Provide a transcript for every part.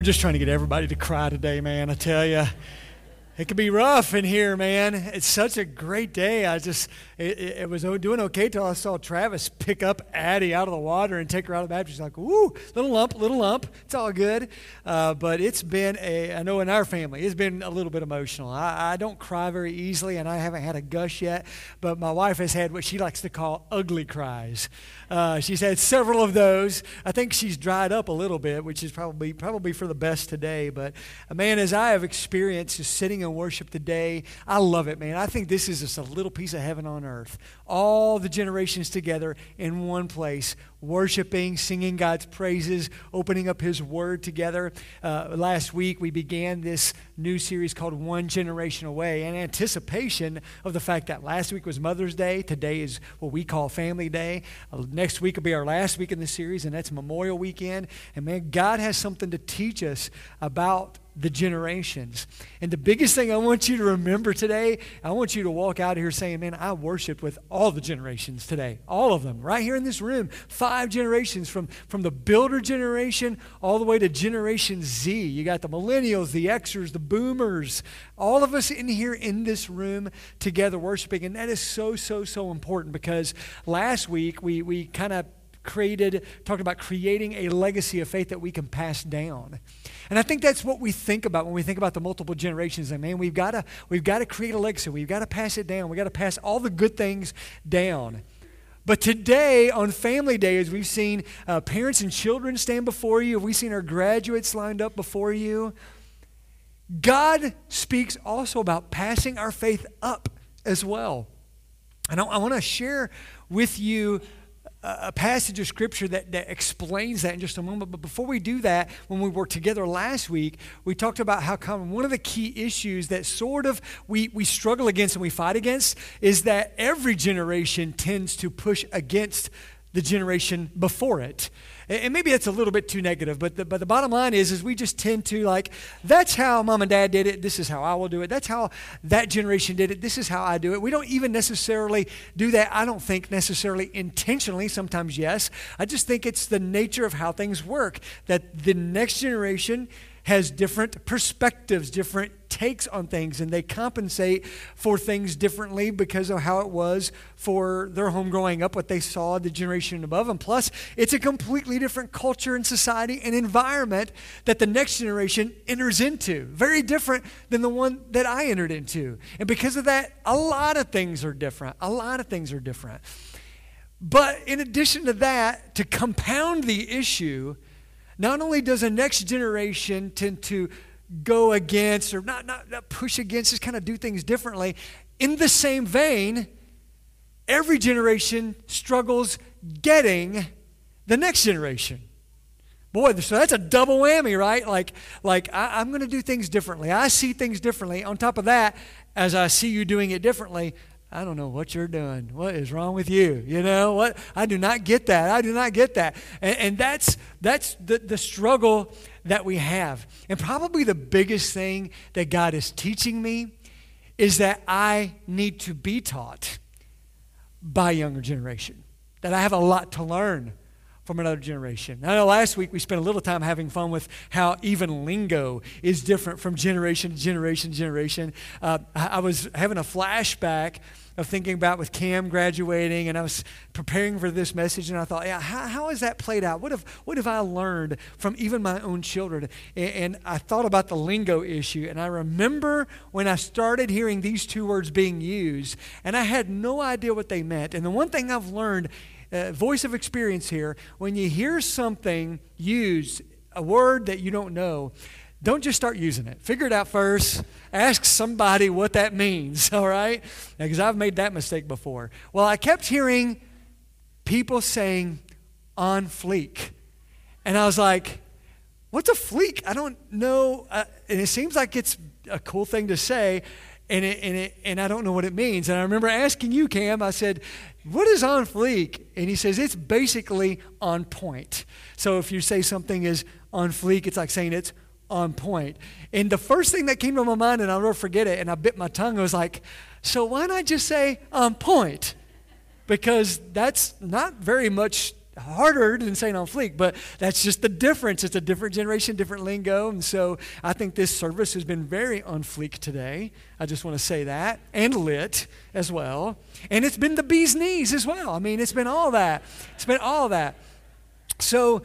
We're just trying to get everybody to cry today, man. I tell you, it can be rough in here, man. It's such a great day. I just, it, it, was doing okay till I saw Travis pick up Addie out of the water and take her out of the bath. She's Like, woo, little lump, little lump. It's all good. Uh, but it's been a, I know in our family, it's been a little bit emotional. I, I don't cry very easily, and I haven't had a gush yet. But my wife has had what she likes to call ugly cries. Uh, she's had several of those. I think she's dried up a little bit, which is probably probably for the best today. But uh, man, as I have experienced just sitting in worship today, I love it, man. I think this is just a little piece of heaven on earth. Earth, all the generations together in one place, worshiping, singing God's praises, opening up His Word together. Uh, last week, we began this new series called One Generation Away in anticipation of the fact that last week was Mother's Day. Today is what we call Family Day. Uh, next week will be our last week in the series, and that's Memorial Weekend. And man, God has something to teach us about the generations. And the biggest thing I want you to remember today, I want you to walk out of here saying, Man, I worshiped with all the generations today. All of them, right here in this room. Five generations from, from the builder generation all the way to Generation Z. You got the millennials, the Xers, the boomers, all of us in here in this room together worshiping. And that is so, so, so important because last week we, we kind of created, talked about creating a legacy of faith that we can pass down. And I think that's what we think about when we think about the multiple generations. And man, we've got to we've got to create a legacy. We've got to pass it down. We've got to pass all the good things down. But today, on Family Day, as we've seen uh, parents and children stand before you, we've seen our graduates lined up before you, God speaks also about passing our faith up as well. And I, I want to share with you a passage of scripture that, that explains that in just a moment. But before we do that, when we were together last week, we talked about how common one of the key issues that sort of we, we struggle against and we fight against is that every generation tends to push against the generation before it. And maybe that's a little bit too negative, but the, but the bottom line is, is we just tend to like, that's how mom and dad did it. This is how I will do it. That's how that generation did it. This is how I do it. We don't even necessarily do that, I don't think necessarily intentionally. Sometimes, yes. I just think it's the nature of how things work that the next generation has different perspectives, different takes on things, and they compensate for things differently because of how it was for their home growing up, what they saw the generation above them. Plus, it's a completely different culture and society and environment that the next generation enters into. Very different than the one that I entered into. And because of that, a lot of things are different. A lot of things are different. But in addition to that, to compound the issue, not only does a next generation tend to go against or not, not, not push against, just kind of do things differently, in the same vein, every generation struggles getting the next generation. Boy, so that's a double whammy, right? Like, like I, am going to do things differently. I see things differently. On top of that, as I see you doing it differently, I don't know what you're doing. What is wrong with you? You know what? I do not get that. I do not get that. And, and that's that's the, the struggle that we have. And probably the biggest thing that God is teaching me is that I need to be taught by younger generation. That I have a lot to learn from another generation. I know last week we spent a little time having fun with how even lingo is different from generation to generation to generation. Uh, I was having a flashback of thinking about with Cam graduating, and I was preparing for this message, and I thought, yeah, how, how has that played out? What have, what have I learned from even my own children? And, and I thought about the lingo issue, and I remember when I started hearing these two words being used, and I had no idea what they meant. And the one thing I've learned uh, voice of experience here. When you hear something used, a word that you don't know, don't just start using it. Figure it out first. Ask somebody what that means, all right? Because I've made that mistake before. Well, I kept hearing people saying on fleek. And I was like, what's a fleek? I don't know. Uh, and it seems like it's a cool thing to say and, it, and, it, and I don't know what it means. And I remember asking you, Cam, I said, What is on fleek? And he says, It's basically on point. So if you say something is on fleek, it's like saying it's on point. And the first thing that came to my mind, and I'll never forget it, and I bit my tongue, I was like, So why not just say on point? Because that's not very much harder than saying on fleek, but that's just the difference. It's a different generation, different lingo. And so I think this service has been very on fleek today. I just want to say that. And lit as well. And it's been the bee's knees as well. I mean, it's been all that. It's been all that. So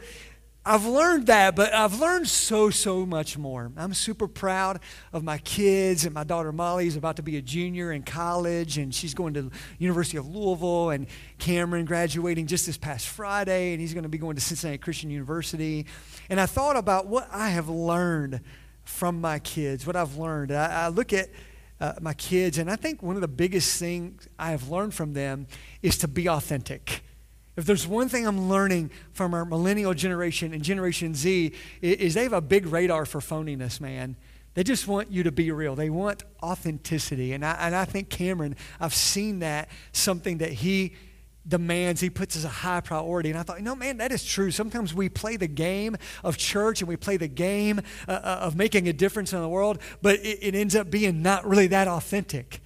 I've learned that, but I've learned so, so much more. I'm super proud of my kids, and my daughter Molly is about to be a junior in college, and she's going to University of Louisville, and Cameron graduating just this past Friday, and he's going to be going to Cincinnati Christian University. And I thought about what I have learned from my kids, what I've learned. I, I look at uh, my kids, and I think one of the biggest things I have learned from them is to be authentic if there's one thing I'm learning from our millennial generation and Generation Z, is they have a big radar for phoniness, man. They just want you to be real. They want authenticity. And I, and I think Cameron, I've seen that something that he demands, he puts as a high priority. And I thought, no, man, that is true. Sometimes we play the game of church and we play the game uh, uh of making a difference in the world, but it, it ends up being not really that authentic.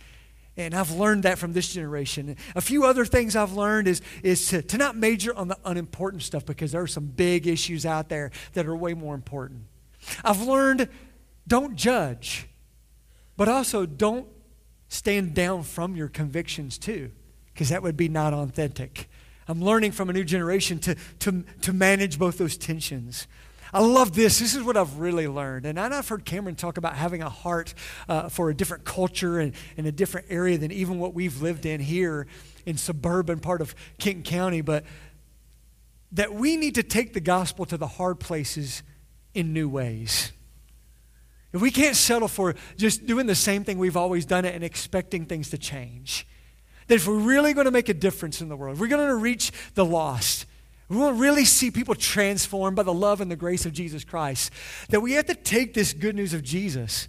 And I've learned that from this generation. A few other things I've learned is, is to, to not major on the unimportant stuff because there are some big issues out there that are way more important. I've learned don't judge, but also don't stand down from your convictions too, because that would be not authentic. I'm learning from a new generation to, to, to manage both those tensions. I love this. This is what I've really learned. And I've heard Cameron talk about having a heart uh, for a different culture and, and a different area than even what we've lived in here in suburban part of Kenton County. But that we need to take the gospel to the hard places in new ways. If we can't settle for just doing the same thing we've always done it and expecting things to change, that if we're really going to make a difference in the world, we're going to reach the lost, we to really see people transformed by the love and the grace of Jesus Christ. That we have to take this good news of Jesus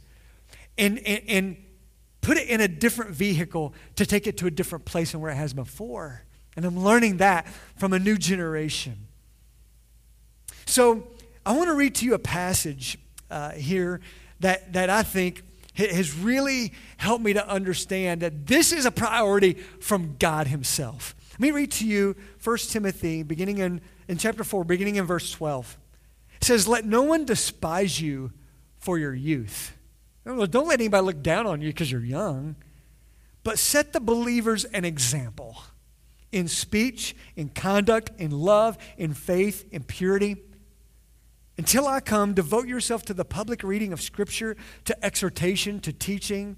and, and, and put it in a different vehicle to take it to a different place than where it has before. And I'm learning that from a new generation. So I want to read to you a passage uh, here that, that I think has really helped me to understand that this is a priority from God Himself. Let me read to you 1 Timothy, beginning in, in chapter 4, beginning in verse 12. It says, Let no one despise you for your youth. Don't let anybody look down on you because you're young, but set the believers an example in speech, in conduct, in love, in faith, in purity. Until I come, devote yourself to the public reading of Scripture, to exhortation, to teaching.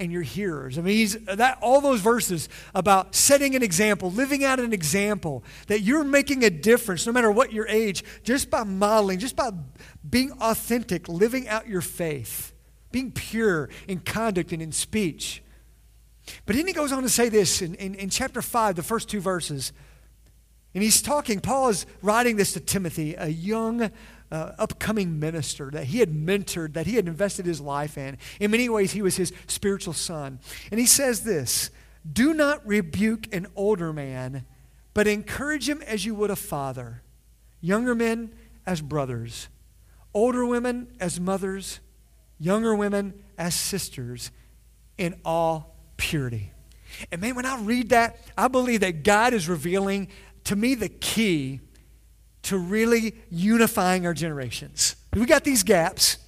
and your hearers. I mean, he's, that, all those verses about setting an example, living out an example, that you're making a difference no matter what your age, just by modeling, just by being authentic, living out your faith, being pure in conduct and in speech. But then he goes on to say this in, in, in chapter 5, the first two verses. And he's talking, Paul is writing this to Timothy, a young uh, upcoming minister that he had mentored, that he had invested his life in. In many ways, he was his spiritual son. And he says this Do not rebuke an older man, but encourage him as you would a father, younger men as brothers, older women as mothers, younger women as sisters, in all purity. And man, when I read that, I believe that God is revealing to me the key to really unifying our generations. We got these gaps.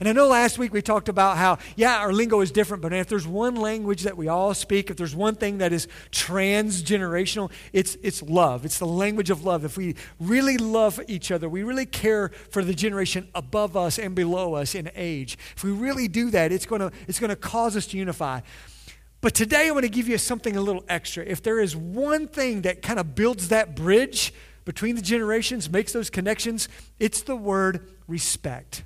And I know last week we talked about how, yeah, our lingo is different, but if there's one language that we all speak, if there's one thing that is transgenerational, it's, it's love. It's the language of love. If we really love each other, we really care for the generation above us and below us in age, if we really do that, it's going to it's going to cause us to unify. But today I want to give you something a little extra. If there is one thing that kind of builds that bridge between the generations, makes those connections, it's the word respect.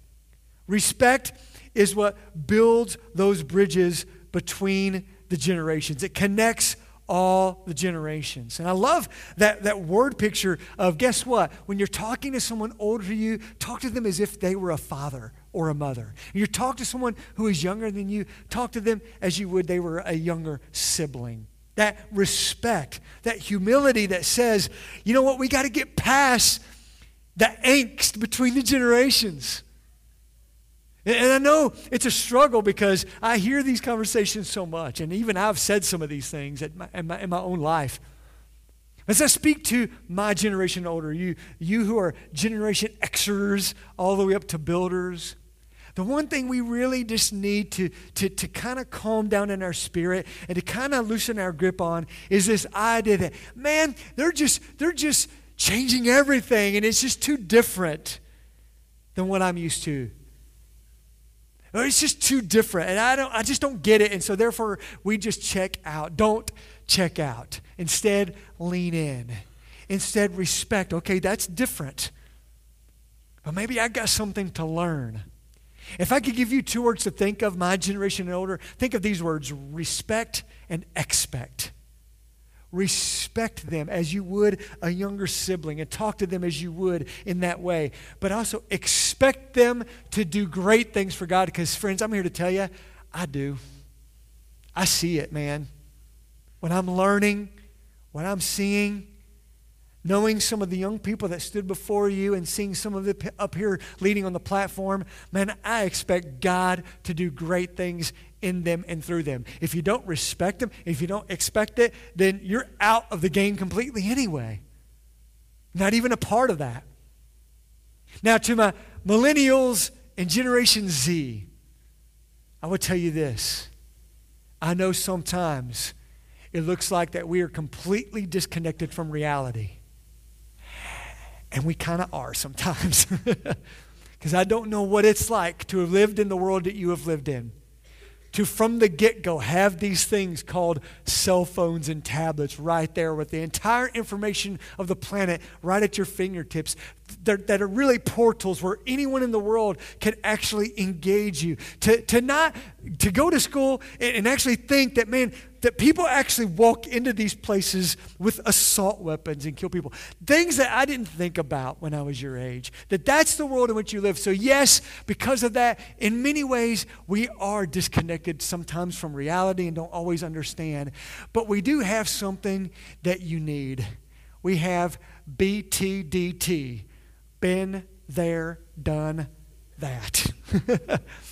Respect is what builds those bridges between the generations. It connects all the generations. And I love that, that word picture of guess what? When you're talking to someone older than you, talk to them as if they were a father or a mother. You talk to someone who is younger than you, talk to them as you would they were a younger sibling. That respect, that humility that says, you know what, we got to get past the angst between the generations. And I know it's a struggle because I hear these conversations so much, and even I've said some of these things in my, in my, in my own life. As I speak to my generation older, you, you who are Generation Xers, all the way up to builders, the one thing we really just need to, to, to kind of calm down in our spirit and to kind of loosen our grip on is this idea that, man, they're just, they're just changing everything and it's just too different than what I'm used to. Or it's just too different and I, don't, I just don't get it. And so therefore, we just check out. Don't check out. Instead, lean in. Instead, respect. Okay, that's different. But maybe I got something to learn. If I could give you two words to think of, my generation and older, think of these words respect and expect. Respect them as you would a younger sibling and talk to them as you would in that way. But also expect them to do great things for God because, friends, I'm here to tell you, I do. I see it, man. When I'm learning, when I'm seeing, knowing some of the young people that stood before you and seeing some of it up here leading on the platform, man, I expect God to do great things in them and through them. If you don't respect them, if you don't expect it, then you're out of the game completely anyway. Not even a part of that. Now, to my millennials and Generation Z, I would tell you this. I know sometimes it looks like that we are completely disconnected from reality. And we kind of are sometimes. Because I don't know what it's like to have lived in the world that you have lived in. To from the get go have these things called cell phones and tablets right there with the entire information of the planet right at your fingertips that, are really portals where anyone in the world can actually engage you. To, to not to go to school and, and actually think that, man, that people actually walk into these places with assault weapons and kill people. Things that I didn't think about when I was your age. That that's the world in which you live. So yes, because of that, in many ways we are disconnected sometimes from reality and don't always understand. But we do have something that you need. We have BTDT. Been there, done that.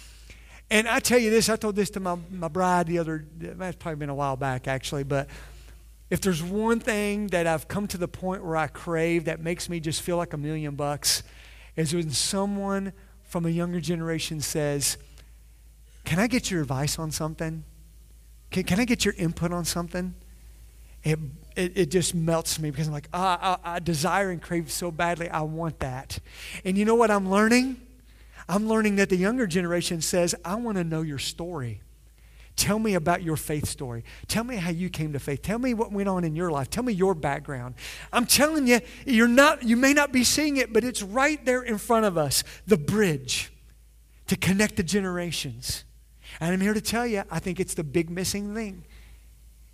And I tell you this, I told this to my, my bride the other, that's probably been a while back actually, but if there's one thing that I've come to the point where I crave that makes me just feel like a million bucks, is when someone from a younger generation says, Can I get your advice on something? Can, can I get your input on something? It, it, it just melts me because I'm like, oh, I, I desire and crave so badly. I want that. And you know what I'm learning? I'm learning that the younger generation says, I want to know your story. Tell me about your faith story. Tell me how you came to faith. Tell me what went on in your life. Tell me your background. I'm telling you, you're not, you may not be seeing it, but it's right there in front of us the bridge to connect the generations. And I'm here to tell you, I think it's the big missing thing.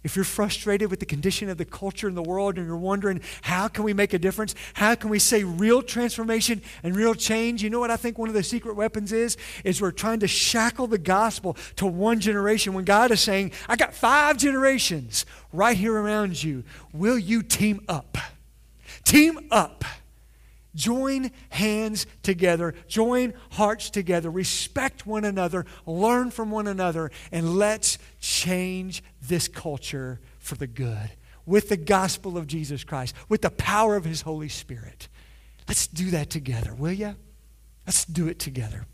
If you're frustrated with the condition of the culture in the world and you're wondering, how can we make a difference? How can we say real transformation and real change? You know what I think one of the secret weapons is? Is we're trying to shackle the gospel to one generation when God is saying, I got five generations right here around you. Will you team up? Team up. Join hands together, join hearts together, respect one another, learn from one another, and let's change this culture for the good with the gospel of Jesus Christ, with the power of His Holy Spirit. Let's do that together, will you? Let's do it together.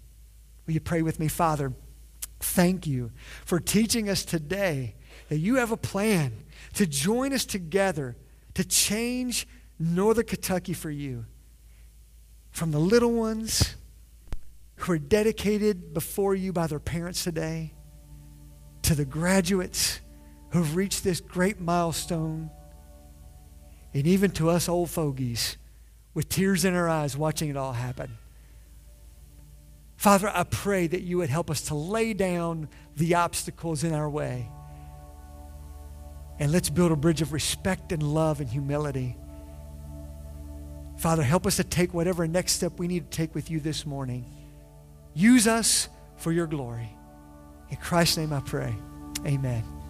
Will you pray with me, Father? Thank you for teaching us today that you have a plan to join us together to change Northern Kentucky for you from the little ones who are dedicated before you by their parents today to the graduates who've reached this great milestone, and even to us old fogies with tears in our eyes watching it all happen. Father, I pray that you would help us to lay down the obstacles in our way And let's build a bridge of respect and love and humility. Father, help us to take whatever next step we need to take with you this morning. Use us for your glory. In Christ's name I pray. Amen.